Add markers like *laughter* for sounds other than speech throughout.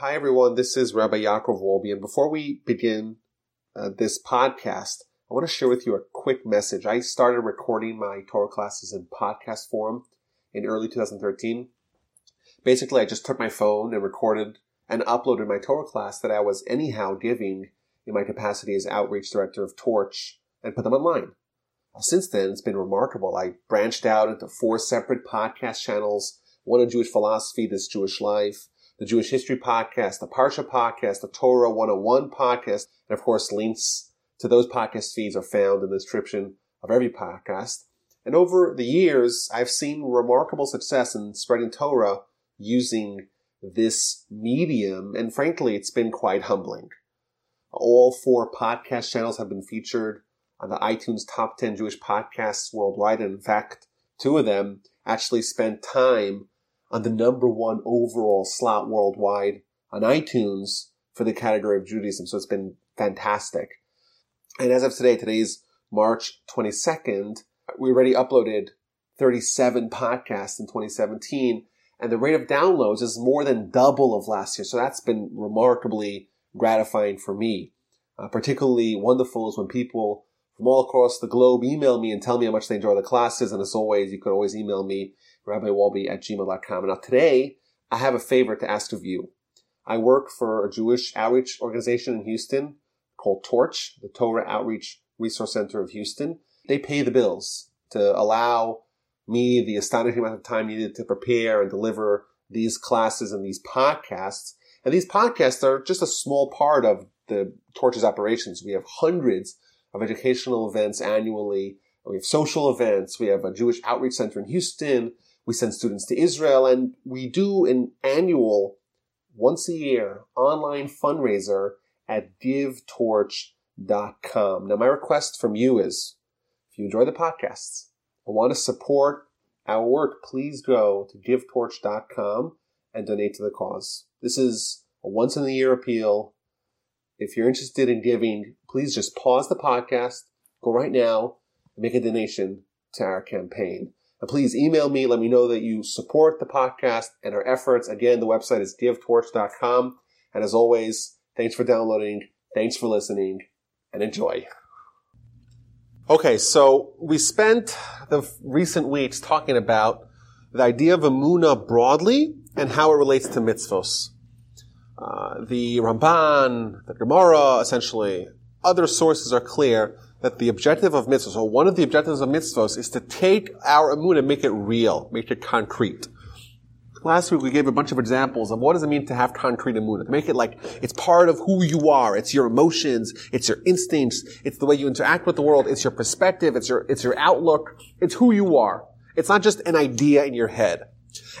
Hi, everyone. This is Rabbi Yaakov Wolbe. And before we begin uh, this podcast, I want to share with you a quick message. I started recording my Torah classes in podcast form in early 2013. Basically, I just took my phone and recorded and uploaded my Torah class that I was anyhow giving in my capacity as outreach director of Torch and put them online. Since then, it's been remarkable. I branched out into four separate podcast channels, one on Jewish philosophy, This Jewish Life, the Jewish History Podcast, the Parsha Podcast, the Torah 101 Podcast, and of course, links to those podcast feeds are found in the description of every podcast. And over the years, I've seen remarkable success in spreading Torah using this medium, and frankly, it's been quite humbling. All four podcast channels have been featured on the iTunes top 10 Jewish podcasts worldwide. And in fact, two of them actually spent time on the number one overall slot worldwide on iTunes for the category of Judaism. So it's been fantastic. And as of today, today's March 22nd, we already uploaded 37 podcasts in 2017 and the rate of downloads is more than double of last year. So that's been remarkably gratifying for me. Uh, particularly wonderful is when people from all across the globe email me and tell me how much they enjoy the classes. And as always, you can always email me, rabbiwolbe at gmail.com. Now today, I have a favor to ask of you. I work for a Jewish outreach organization in Houston called Torch, the Torah Outreach Resource Center of Houston. They pay the bills to allow me the astonishing amount of time needed to prepare and deliver these classes and these podcasts. And these podcasts are just a small part of the Torch's operations. We have hundreds of educational events annually. We have social events. We have a Jewish outreach center in Houston. We send students to Israel and we do an annual once a year online fundraiser at givetorch.com. Now, my request from you is if you enjoy the podcasts and want to support our work, please go to givetorch.com and donate to the cause. This is a once in a year appeal. If you're interested in giving, please just pause the podcast, go right now, and make a donation to our campaign. Please email me, let me know that you support the podcast and our efforts. Again, the website is givetorch.com. And as always, thanks for downloading, thanks for listening, and enjoy. Okay, so we spent the recent weeks talking about the idea of Amuna broadly and how it relates to mitzvos. Uh, the Ramban, the Gemara, essentially, other sources are clear that the objective of mitzvahs, or one of the objectives of mitzvahs, is to take our amun and make it real, make it concrete. Last week we gave a bunch of examples of what does it mean to have concrete amun, to make it like it's part of who you are, it's your emotions, it's your instincts, it's the way you interact with the world, it's your perspective, it's your it's your outlook, it's who you are. It's not just an idea in your head.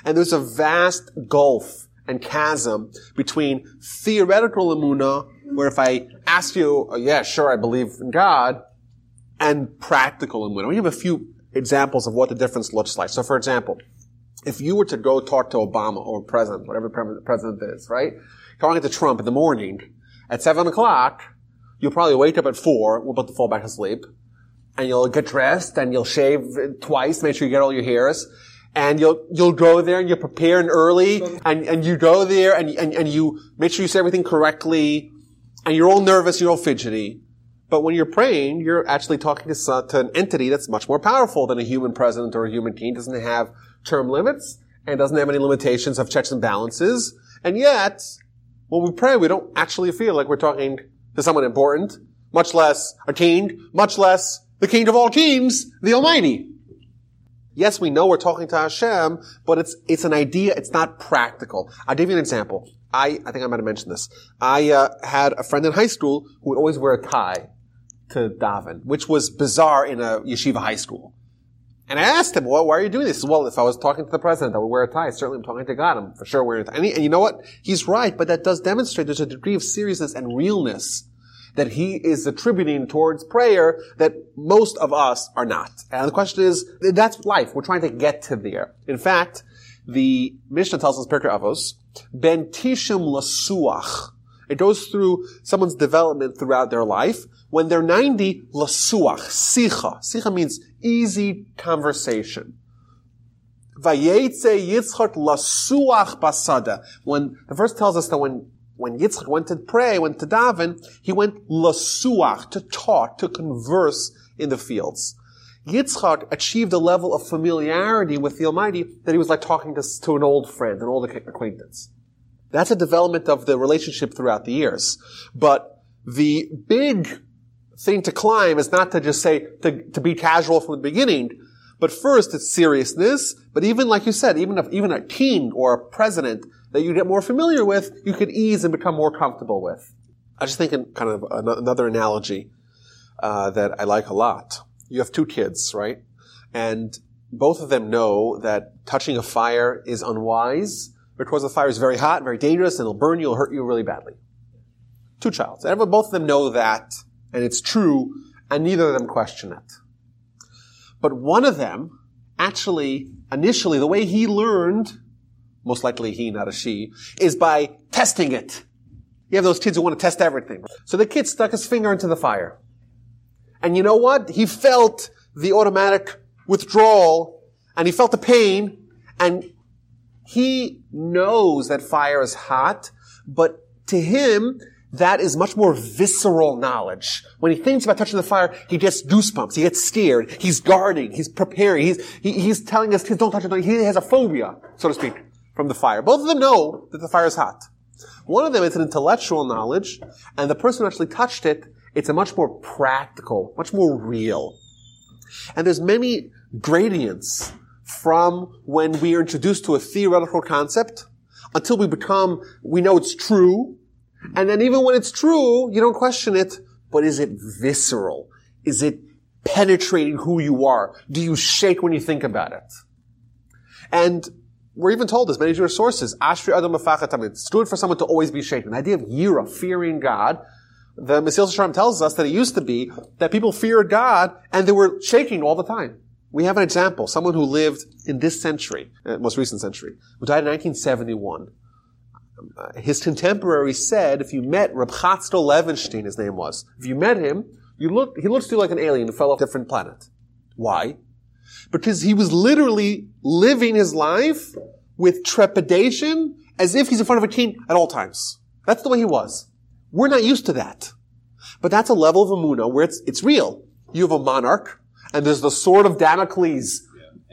And there's a vast gulf and chasm between theoretical emuna, where if I ask you, oh, yeah, sure, I believe in God, and practical emuna. We have a few examples of what the difference looks like. So, for example, if you were to go talk to Obama or president, whatever president is, right? Talking to Trump in the morning at seven o'clock, you'll probably wake up at four, we're about to fall back asleep, and you'll get dressed and you'll shave twice, make sure you get all your hairs, and you'll you'll go there and you prepare early and, and you go there and, and and you make sure you say everything correctly and you're all nervous, you're all fidgety. But when you're praying, you're actually talking to, to an entity that's much more powerful than a human president or a human king. Doesn't have term limits and doesn't have any limitations of checks and balances. And yet, when we pray, we don't actually feel like we're talking to someone important, much less a king, much less the king of all kings, the Almighty. Yes, we know we're talking to Hashem, but it's, it's an idea, it's not practical. I'll give you an example. I, I think I might have mentioned this. I uh, had a friend in high school who would always wear a tie to daven, which was bizarre in a yeshiva high school. And I asked him, well, why are you doing this? Well, if I was talking to the president, I would wear a tie. Certainly I'm talking to God. I'm for sure wearing a tie. And, he, and you know what? He's right, but that does demonstrate there's a degree of seriousness and realness that he is attributing towards prayer that most of us are not. And the question is, that's life. We're trying to get to there. In fact, the Mishnah tells us, Pirkei Avos, ben tishim lasuach. It goes through someone's development throughout their life. When they're 90, lasuach, sicha. Sicha means easy conversation. Vayetze Yitzchak lasuach basada. When the verse tells us that when when Yitzchak went to pray, went to daven, he went lasuach to talk, to converse in the fields. Yitzchak achieved a level of familiarity with the Almighty that he was like talking to, to an old friend, an old acquaintance. That's a development of the relationship throughout the years. But the big thing to climb is not to just say, to, to be casual from the beginning, but first it's seriousness. But even like you said, even if, even a king or a president that you get more familiar with, you could ease and become more comfortable with. I just thinking kind of another analogy, uh, that I like a lot. You have two kids, right? And both of them know that touching a fire is unwise because the fire is very hot, very dangerous, and it'll burn you, it'll hurt you really badly. Two childs. And both of them know that, and it's true, and neither of them question it. But one of them, actually, initially, the way he learned, most likely he, not a she, is by testing it. You have those kids who want to test everything. So the kid stuck his finger into the fire. And you know what? He felt the automatic withdrawal, and he felt the pain, and he knows that fire is hot, but to him, that is much more visceral knowledge. When he thinks about touching the fire, he gets goosebumps. He gets scared. He's guarding. He's preparing. He's, he, he's telling us kids don't touch it. He has a phobia, so to speak, from the fire. Both of them know that the fire is hot. One of them is an intellectual knowledge, and the person who actually touched it, it's a much more practical, much more real. And there's many gradients from when we are introduced to a theoretical concept until we become, we know it's true, and then even when it's true, you don't question it, but is it visceral? Is it penetrating who you are? Do you shake when you think about it? And we're even told this, many Jewish sources, Ashri Adam It's good for someone to always be shaken. The idea of Yira, fearing God, the Mesil Shalom tells us that it used to be that people feared God and they were shaking all the time. We have an example, someone who lived in this century, uh, most recent century, who died in 1971 his contemporary said, if you met Reb Chatzkel Levenstein, his name was, if you met him, you look, he looks to you like an alien who fell off a different planet. Why? Because he was literally living his life with trepidation as if he's in front of a king at all times. That's the way he was. We're not used to that. But that's a level of Amunah where it's, it's real. You have a monarch, and there's the sword of Damocles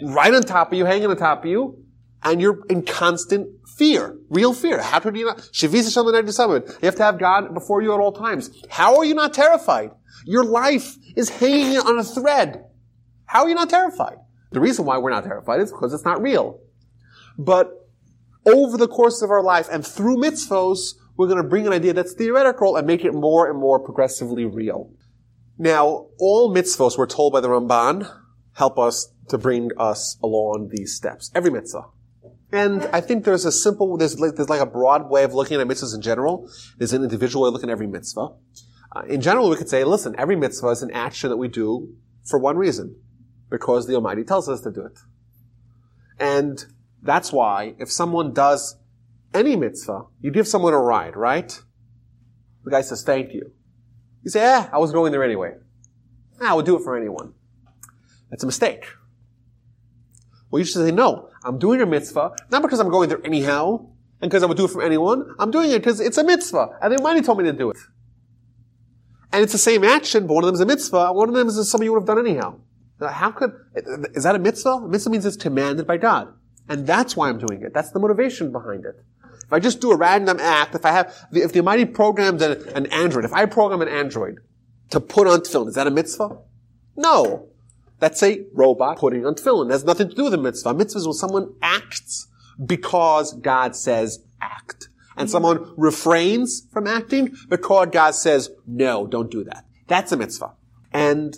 right on top of you, hanging on top of you, and you're in constant fear, real fear. How could you not? You have to have God before you at all times. How are you not terrified? Your life is hanging on a thread. How are you not terrified? The reason why we're not terrified is because it's not real. But over the course of our life and through mitzvos, we're going to bring an idea that's theoretical and make it more and more progressively real. Now, all mitzvos, we're told by the Ramban, help us to bring us along these steps. Every mitzvah. And I think there's a simple, there's like, there's like a broad way of looking at mitzvahs in general. There's an individual way of looking at every mitzvah. Uh, in general, we could say, listen, every mitzvah is an action that we do for one reason. Because the Almighty tells us to do it. And that's why if someone does any mitzvah, you give someone a ride, right? The guy says, thank you. You say, eh, I was going there anyway. Ah, I would do it for anyone. That's a mistake. Well, you should say, no, I'm doing a mitzvah, not because I'm going there anyhow, and because I would do it for anyone. I'm doing it because it's a mitzvah, and the Almighty told me to do it. And it's the same action, but one of them is a mitzvah, one of them is something you would have done anyhow. How could, is that a mitzvah? Mitzvah means it's commanded by God. And that's why I'm doing it. That's the motivation behind it. If I just do a random act, if I have, if the Almighty programs an, an Android, if I program an Android to put on tefillin, is that a mitzvah? No. That's a robot putting on tefillin. It has nothing to do with a mitzvah. A mitzvah is when someone acts because God says act. And someone refrains from acting because God says, no, don't do that. That's a mitzvah. And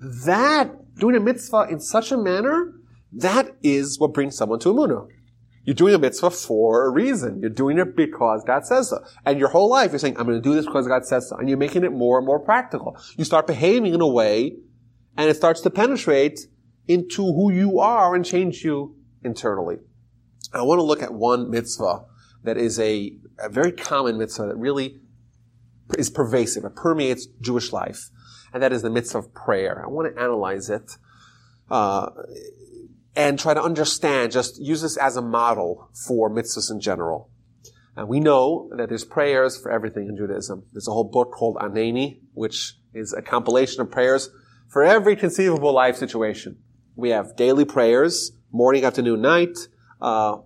that, doing a mitzvah in such a manner, that is what brings someone to Amunah. You're doing a mitzvah for a reason. You're doing it because God says so. And your whole life, you're saying, I'm going to do this because God says so. And you're making it more and more practical. You start behaving in a way and it starts to penetrate into who you are and change you internally. I want to look at one mitzvah that is a, a very common mitzvah that really is pervasive. It permeates Jewish life. And that is the mitzvah of prayer. I want to analyze it. Uh, and try to understand, just use this as a model for mitzvahs in general. And we know that there's prayers for everything in Judaism. There's a whole book called Aneni, which is a compilation of prayers for every conceivable life situation. We have daily prayers, morning, afternoon, night, uh,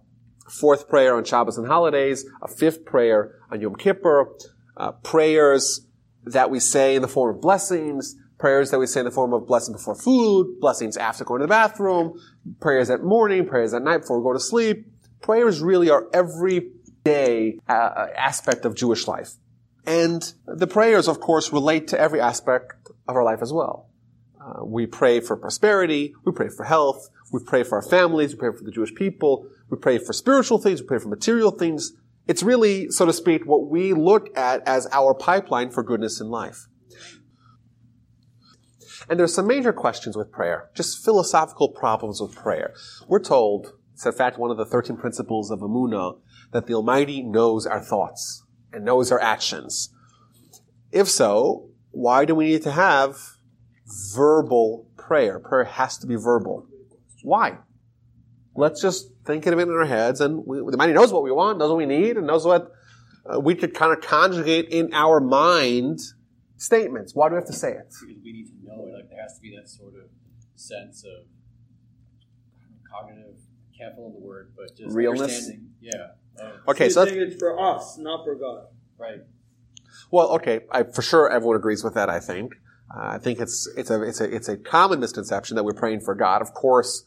fourth prayer on Shabbos and holidays, a fifth prayer on Yom Kippur, uh, prayers that we say in the form of blessings, prayers that we say in the form of blessing before food, blessings after going to the bathroom, prayers at morning, prayers at night before we go to sleep. Prayers really are every day uh, aspect of Jewish life. And the prayers, of course, relate to every aspect of our life as well. Uh, we pray for prosperity, we pray for health, we pray for our families, we pray for the Jewish people, we pray for spiritual things, we pray for material things. It's really, so to speak, what we look at as our pipeline for goodness in life. And there's some major questions with prayer, just philosophical problems with prayer. We're told, it's in fact one of the 13 principles of Amunah, that the Almighty knows our thoughts and knows our actions. If so, why do we need to have verbal prayer? Prayer has to be verbal. Why? Let's just think of it in our heads, and we, the mind knows what we want, knows what we need, and knows what uh, we could kind of conjugate in our mind statements. Why do we have to say it? Because we need to know it. Like there has to be that sort of sense of cognitive. Can't fill in the word, but just Realness? understanding. Yeah. of- Okay, You're so saying it's for us, not for God. right. Well, okay, I, for sure everyone agrees with that. I think. Uh, I think it's it's a it's a it's a common misconception that we're praying for God. Of course,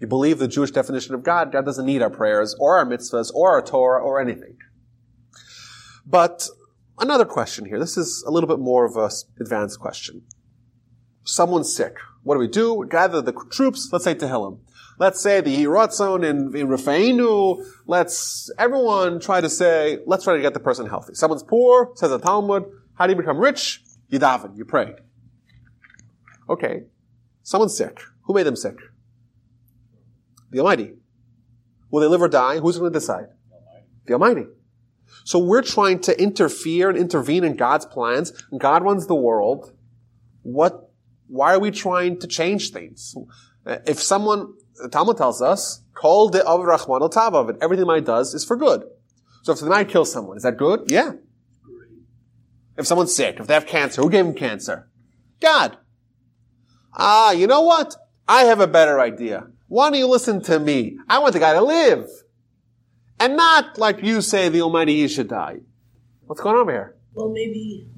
you believe the Jewish definition of God. God doesn't need our prayers or our mitzvahs or our Torah or anything. But another question here. This is a little bit more of a advanced question. Someone's sick. What do we do? Gather the troops. Let's say Tehillim. Let's say the Hiratzon in, in Rafa'inu. Let's, everyone try to say, let's try to get the person healthy. Someone's poor, says the Talmud. How do you become rich? You daven, you pray. Okay. Someone's sick. Who made them sick? The Almighty. Will they live or die? Who's going to decide? The Almighty. So we're trying to interfere and intervene in God's plans. God runs the world. What, why are we trying to change things? If someone, the Talmud tells us, call the of Rahman al Tavav, everything I does is for good. So if the might kills someone, is that good? Yeah. If someone's sick, if they have cancer, who gave them cancer? God. Ah, you know what? I have a better idea. Why don't you listen to me? I want the guy to live. And not like you say the Almighty he should die. What's going on here? Well, maybe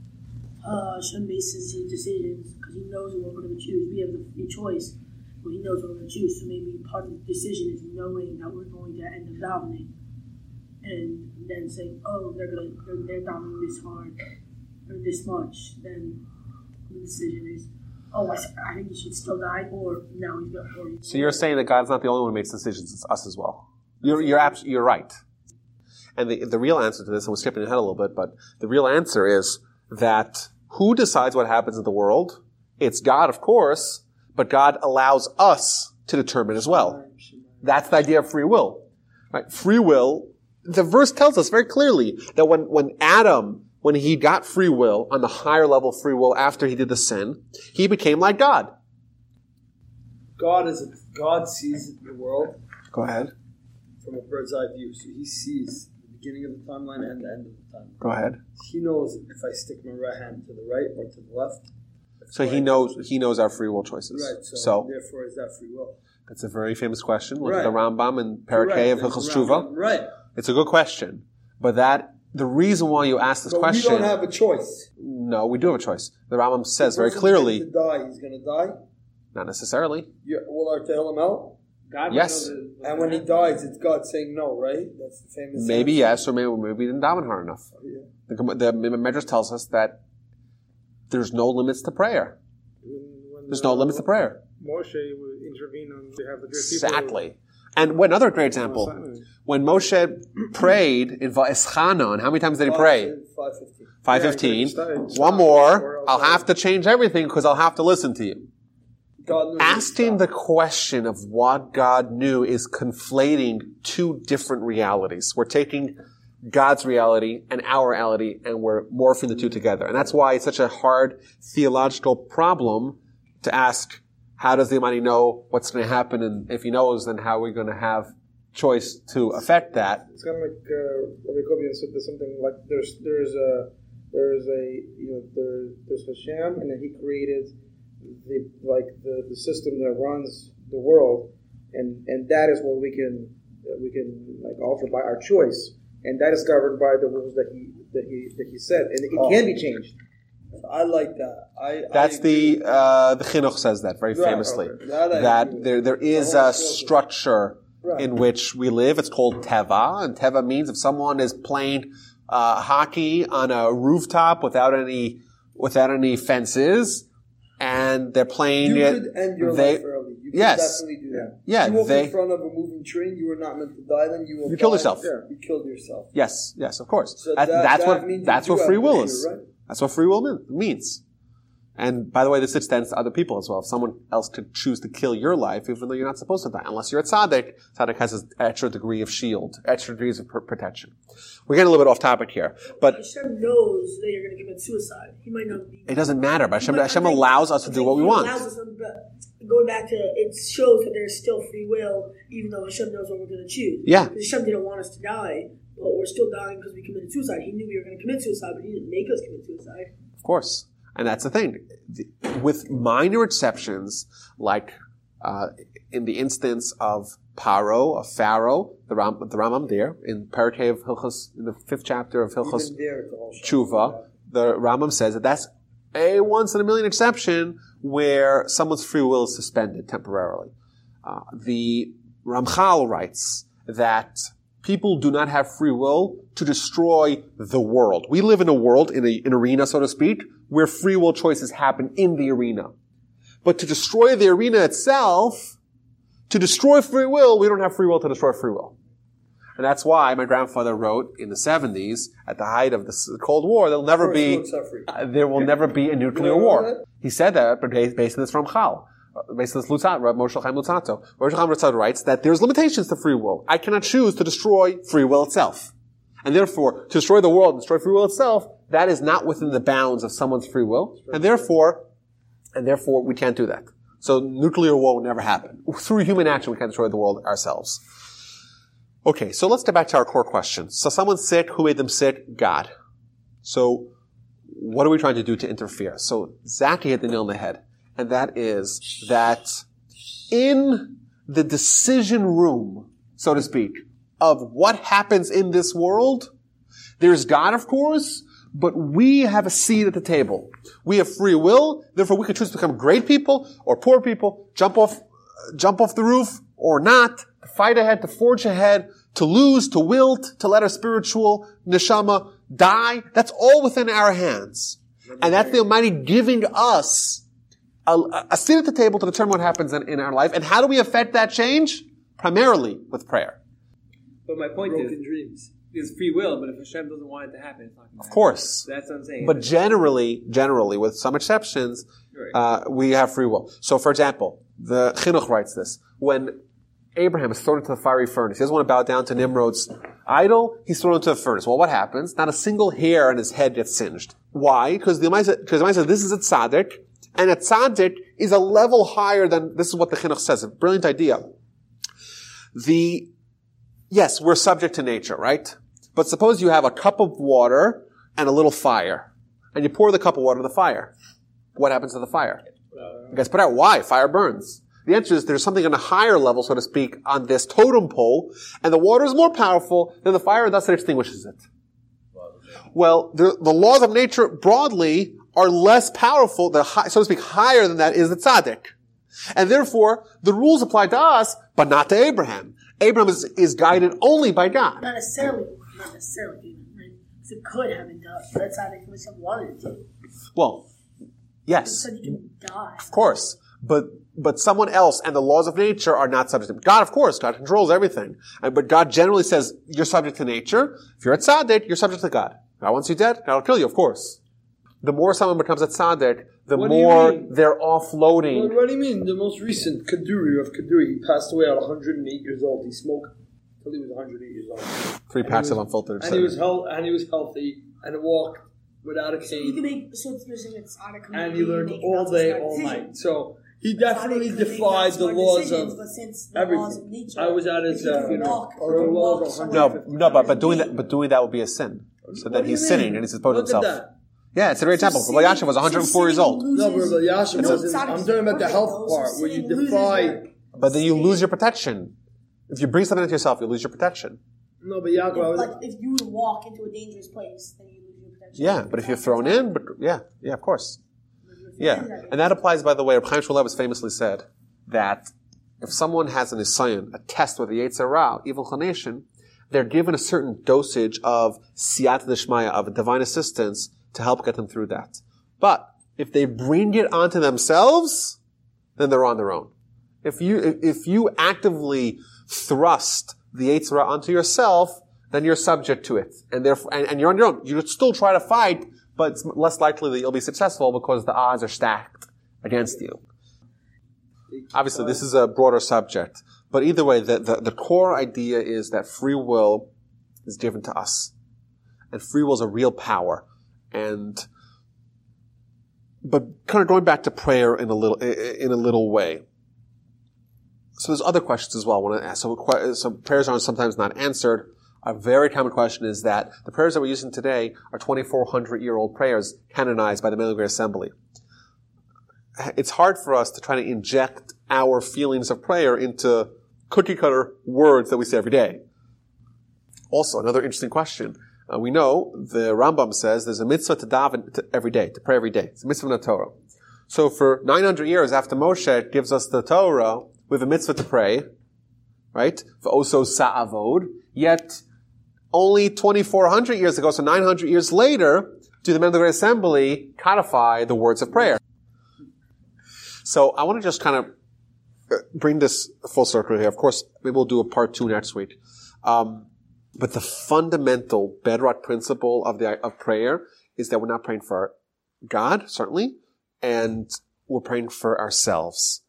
uh, Hashem bases his decisions because he knows what we're going to choose. We have the free choice, but he knows what we're going to choose. So maybe part of the decision is knowing that we're going to end up davening, and then saying, "Oh, they're going to they're, they're davening this hard or this much." Then the decision is, "Oh, I, think he should still die," or "No, he's going." Or So you're saying that God's not the only one who makes decisions; it's us as well. You're you're abs- you're right. And the the real answer to this, and we're skipping ahead a little bit, but the real answer is that who decides what happens in the world? It's God, of course, but God allows us to determine as well. That's the idea of free will. Right? Free will. The verse tells us very clearly that when when Adam when he got free will on the higher level free will after he did the sin, he became like God. God is a, God sees the world Go ahead. from a bird's eye view. So he sees the beginning of the timeline and the end of the timeline. Go ahead. He knows if I stick my right hand to the right or to the left. So he knows he knows our free will choices. Right. So, So therefore, is that free will? that's a very famous question. Look at the Rambam and Parakeh of Right. Hilchos Tshuva. Right. It's a good question, but that the reason why you ask this But question. we don't have a choice. no, we do have a choice. The Rambam says The very person's clearly, going to die. He's going to die. not necessarily. You, will our tail him out? God Yes. the- And when he dies, it's God saying no, right? That's the famous. Maybe answer. yes, or maybe maybe we didn't daven hard enough. Yeah. The, Gem- the Medrash tells us that there's no limits to prayer. When, There's no uh, limits to prayer. Moshe would intervene on behalf of the Jewish people. Exactly. And one other great example, when Moshe prayed in Va'eschanon, how many times did he pray? Five fifteen. 515. One more. I'll have to change everything because I'll have to listen to you. Asking the question of what God knew is conflating two different realities. We're taking God's reality and our reality and we're morphing the two together. And that's why it's such a hard theological problem to ask, how does the Almighty know what's going to happen? And if He knows, then how are we going to have choice to affect that? It's kind of like uh, Rabbi Kobian said. There's something like there's there's a there's a you know there, there's Hashem, and then He created the like the, the system that runs the world, and and that is what we can uh, we can like alter by our choice, and that is governed by the rules that He that He that He said, and it Oh. can be changed. I like that. I That's I the uh, the Chinuch says that very Right, famously. okay. That That there there is The a structure Right. in which we live. It's called teva, and teva means if someone is playing uh, hockey on a rooftop without any without any fences, and they're playing You it. could end your they- life early. You could Yes. definitely do that. Yeah, you walk they- in front of a moving train. You were not meant to die. Then you will. You killed yourself. Yeah, you killed yourself. Yes, yes, of course. So That- that- that's that what that's what free will is. right? That's what free will means. And by the way, this extends to other people as well. If someone else could choose to kill your life, even though you're not supposed to die, unless you're a tzaddik, tzaddik has an extra degree of shield, extra degrees of pr- protection. We're getting a little bit off topic here, but Hashem knows that you're going to commit suicide. He might not be. it doesn't matter. But Hashem, Hashem think- allows us to do what we want. allows us but Going back to it shows that there's still free will, even though Hashem knows what we're going to choose. Yeah. Because Hashem didn't want us to die, but we're still dying because we committed suicide. He knew we were going to commit suicide, but he didn't make us commit suicide. Of course. And that's the thing. The- With minor exceptions, like uh, in the instance of Paro, of Pharaoh, the, Ram, the Ramam there, in Parakeh of Hilchos, in the fifth chapter of Hilchos Even there, it's all Tshuva, the Rambam says that that's a once in a million exception where someone's free will is suspended temporarily. Uh, the Ramchal writes that people do not have free will to destroy the world. We live in a world, in a, an arena, so to speak, where free will choices happen in the arena. But to destroy the arena itself, to destroy free will, we don't have free will to destroy free will. And that's why my grandfather wrote in the 70s, at the height of the Cold War, there'll never be, uh, there will never be a nuclear war. He said that, but based, based on this from Chal. This Lutzat, Moshe Chaim Luzzatto. Moshe Chaim Luzzatto writes that there's limitations to free will. I cannot choose to destroy free will itself. And therefore, to destroy the world and destroy free will itself, that is not within the bounds of someone's free will. And therefore, and therefore we can't do that. So nuclear war will never happen. Through human action, we can't destroy the world ourselves. Okay, so let's get back to our core question. So someone's sick, who made them sick? God. So what are we trying to do to interfere? So Zaki hit the nail on the head, and that is that in the decision room, so to speak, of what happens in this world, there's God, of course, but we have a seat at the table. We have free will, therefore we can choose to become great people or poor people, jump off, jump off the roof or not, to fight ahead, to forge ahead, to lose, to wilt, to let our spiritual neshama die. That's all within our hands. And that's the Almighty giving us a, a seat at the table to determine what happens in, in our life. And how do we affect that change? Primarily with prayer. But my point Broken is, dreams. is free will. But if Hashem doesn't want it to happen, it's not going to Of course. That's what I'm saying. But generally, generally, with some exceptions, Right. uh, we have free will. So, for example, the Chinuch writes this. When Abraham is thrown into the fiery furnace, he doesn't want to bow down to Nimrod's idol, he's thrown into the furnace. Well, what happens? Not a single hair on his head gets singed. Why? Because the Almighty because the says this is a tzaddik, and a tzaddik is a level higher than, this is what the Chinuch says, a brilliant idea. The, yes, we're subject to nature, right? But suppose you have a cup of water and a little fire, and you pour the cup of water in the fire. What happens to the fire? It gets put out. Why? Fire burns. The answer is there's something on a higher level, so to speak, on this totem pole, and the water is more powerful than the fire, and thus it extinguishes it. Well, the, the laws of nature broadly are less powerful, the high, so to speak, higher than that is the tzaddik. And therefore, the rules apply to us, but not to Abraham. Abraham is, is guided only by God. Not necessarily, not necessarily? It could have been done. That's how they Hashem wanted to. Well, yes, said you can die. of course. But, but someone else and the laws of nature are not subject to God, of course. God controls everything. But God generally says you're subject to nature. If you're a tzaddik, you're subject to God. God wants you dead, God will kill you, of course. The more someone becomes a tzaddik, the What more they're What, offloading. what do you mean? The most recent Kaduri of Kaduri, he passed away at 108 years old. He smoked till he was 108 years old. Three And packs he of unfiltered. And he was health, and he was healthy, and walked without a cane. You can cane, make so it's you're saying it's and he learned all day, all night. So He definitely That's why they- defied the laws of but since the everything. nature, I was at his, if you uh, can funeral. walk, Or the laws of somewhere- No, no, but but doing that, but doing that would be a sin. So then he's sinning and he's exposing Look at himself. That. Yeah, it's a great example. So Rabbi Yashin was 104 years old. No, but loses- Rabbi Yashin It's wasn't. a- I'm talking about the health part where you defy. But then you lose your protection. If you bring something into yourself, you lose your protection. No, but Yaakov, I If, was, like if you walk into a dangerous place, then you lose your protection. Yeah, but if you're thrown in, but yeah, yeah, of course. Yeah, and that applies, by the way. Chaim Shmuel has famously said that if someone has an isayon, a test with the Yetzer Ra, evil inclination, they're given a certain dosage of siyat deshmaya, of divine assistance, to help get them through that. But if they bring it onto themselves, then they're on their own. If you if- you actively thrust the Yetzer Ra onto yourself, then you're subject to it, and therefore, and, and you're on your own. You'd still try to fight, but it's less likely that you'll be successful because the odds are stacked against you. Obviously, this is a broader subject, but either way, the, the, the core idea is that free will is given to us, and free will is a real power, and but kind of going back to prayer in a little in a little way. So there's other questions as well. I want to ask. So, so prayers are sometimes not answered. A very common question is that the prayers that we're using today are 2,400 year old prayers canonized by the Military Assembly. It's hard for us to try to inject our feelings of prayer into cookie cutter words that we say every day. Also, another interesting question. Uh, we know the Rambam says there's a mitzvah to daven to every day, to pray every day. It's a mitzvah in the Torah. So for 900 years after Moshe gives us the Torah, we have a mitzvah to pray, right? For also sa'avod. Yet, only 2,400 years ago, so 900 years later, do the men of the Great Assembly codify the words of prayer. So I want to just kind of uh, bring this full circle here. Of course, maybe we'll do a part two next week. Um, but the fundamental bedrock principle of the of prayer is that we're not praying for God, certainly, and we're praying for ourselves.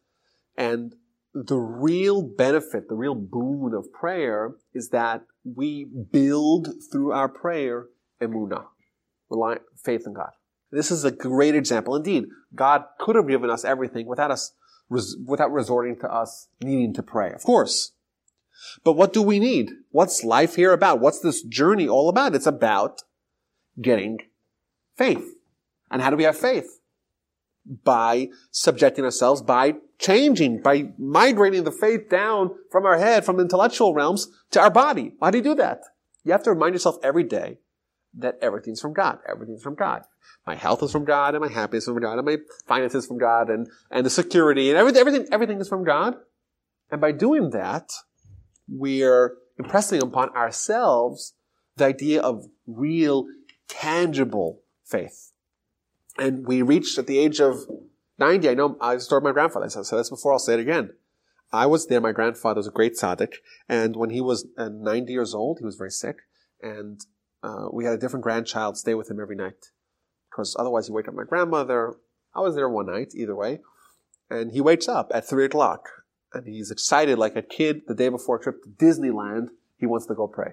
And the real benefit, the real boon of prayer is that we build through our prayer emunah, rely, faith in God. This is a great example. Indeed, God could have given us everything without us, without resorting to us needing to pray. Of course. But what do we need? What's life here about? What's this journey all about? It's about getting faith. And how do we have faith? By subjecting ourselves, by changing, by migrating the faith down from our head, from intellectual realms to our body. Why do you do that? You have to remind yourself every day that everything's from God. Everything's from God. My health is from God, and my happiness is from God, and my finances from God, and, and the security, and everything, everything, everything is from God. And by doing that, we're impressing upon ourselves the idea of real, tangible faith. And we reached at the age of 90, I know I stored my grandfather, I said this before, I'll say it again. I was there, my grandfather was a great tzaddik, and when he was uh, 90 years old, he was very sick, and uh, we had a different grandchild stay with him every night. Because otherwise he'd wake up my grandmother. I was there one night, either way, and he wakes up at 3 o'clock, and he's excited like a kid the day before a trip to Disneyland. He wants to go pray.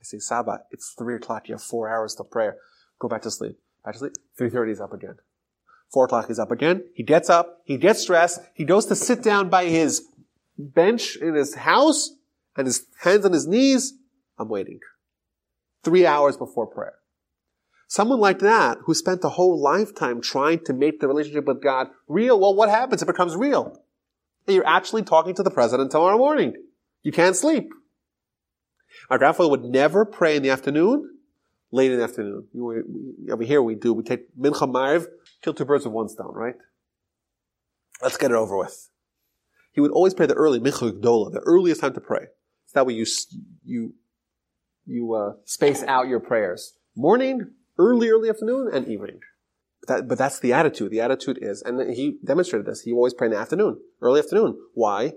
I say, Saba, it's three o'clock. You have four hours till prayer. Go back to sleep. Back to sleep. Three thirty is up again. Four o'clock is up again. He gets up. He gets dressed. He goes to sit down by his bench in his house, and his hands on his knees. I'm waiting. Three hours before prayer. Someone like that who spent a whole lifetime trying to make the relationship with God real. Well, what happens? It becomes real. You're actually talking to the president tomorrow morning. You can't sleep. My grandfather would never pray in the afternoon, late in the afternoon. Over here we do, we take mincha mariv, kill two birds with one stone, right? Let's get it over with. He would always pray the early mincha gdola, the earliest time to pray. It's that way you, you, you, uh, space out your prayers. Morning, early, early afternoon, and evening. But, that, but that's the attitude. The attitude is, and he demonstrated this, he always prayed in the afternoon, early afternoon. Why?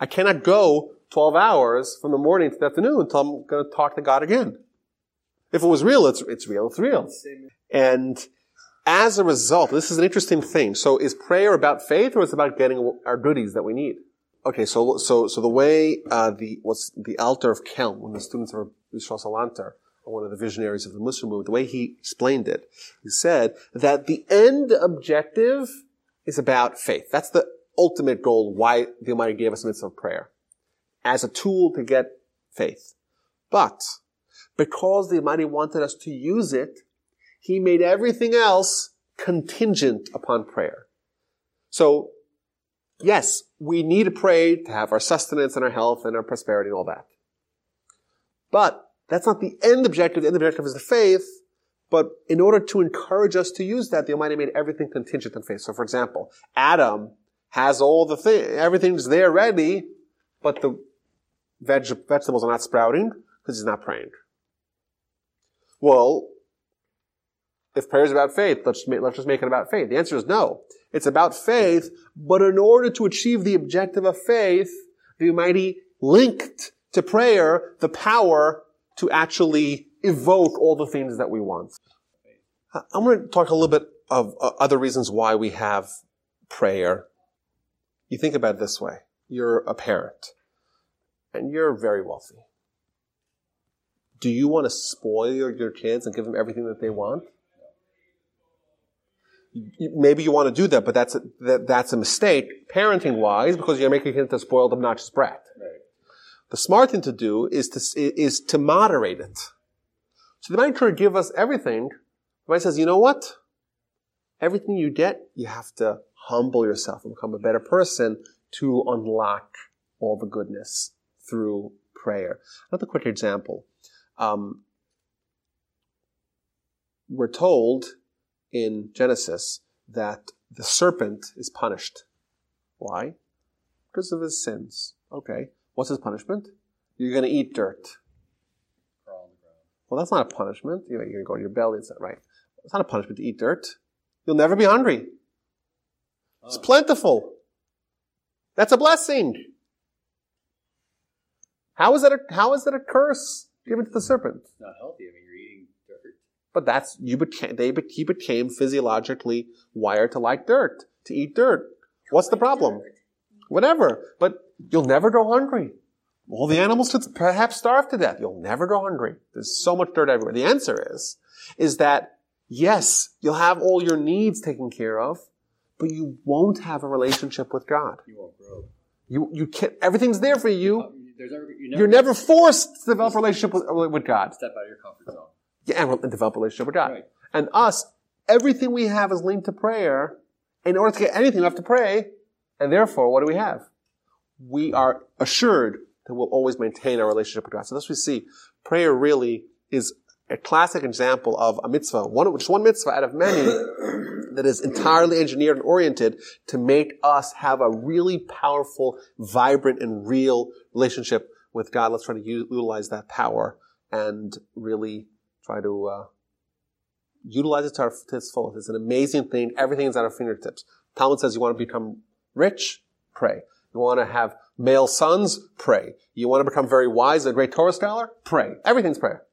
I cannot go 12 hours from the morning to the afternoon until I'm going to talk to God again. If it was real, it's, it's real, it's real. And as a result, this is an interesting thing. So is prayer about faith or is it about getting our goodies that we need? Okay, so, so, so the way, uh, the, what's the Alter of Kelm, when the students of Yisrael Salanter, one of the visionaries of the Mussar movement, the way he explained it, he said that the end objective is about faith. That's the ultimate goal why the Almighty gave us mitzvah of prayer. As a tool to get faith. But, because the Almighty wanted us to use it, He made everything else contingent upon prayer. So, yes, we need to pray to have our sustenance and our health and our prosperity and all that. But that's not the end objective. The end objective is the faith. But in order to encourage us to use that, the Almighty made everything contingent on faith. So, for example, Adam has all the thing, everything's there ready, but the veg- vegetables are not sprouting because he's not praying. Well, if prayer is about faith, let's, let's just make it about faith. The answer is no. It's about faith, but in order to achieve the objective of faith, the Almighty linked to prayer the power to actually evoke all the things that we want. I'm going to talk a little bit of uh, other reasons why we have prayer. You think about it this way. You're a parent and you're very wealthy. Do you want to spoil your kids and give them everything that they want? Maybe you want to do that, but that's a, that, that's a mistake parenting wise because you're making it a spoiled, obnoxious brat. Right. The smart thing to do is to, is to moderate it. So the Bible try give us everything. The Bible says, you know what? Everything you get, you have to humble yourself and become a better person to unlock all the goodness through prayer. Another quick example. Um, we're told in Genesis that the serpent is punished. Why? Because of his sins. Okay. What's his punishment? You're going to eat dirt. Well, that's not a punishment. You know, you're going to go to your belly. It's not right. It's not a punishment to eat dirt. You'll never be hungry. Oh. It's plentiful. That's a blessing. How is that a, how is that a curse given to the serpent? It's not healthy. I mean, you're eating dirt. But that's, you became, they, he became physiologically wired to like dirt, to eat dirt. What's the problem? Whatever. But you'll never go hungry. All the animals could perhaps starve to death. You'll never go hungry. There's so much dirt everywhere. The answer is, is that yes, you'll have all your needs taken care of, but you won't have a relationship with God. You won't grow. You, you can't, everything's there for you. Never, you You're never forced to develop a relationship with, with God. Step out of your comfort zone. Yeah, and develop a relationship with God. Right. And us, everything we have is linked to prayer. In order to get anything, we have to pray. And therefore, what do we have? We are assured that we'll always maintain our relationship with God. So this we see, prayer really is a classic example of a mitzvah, one, which is one mitzvah out of many *coughs* that is entirely engineered and oriented to make us have a really powerful, vibrant, and real relationship with God. Let's try to utilize that power and really try to uh, utilize it to, our, to its fullest. It's an amazing thing. Everything is at our fingertips. Talmud says you want to become rich? Pray. You want to have male sons? Pray. You want to become very wise, a great Torah scholar? Pray. Everything's prayer.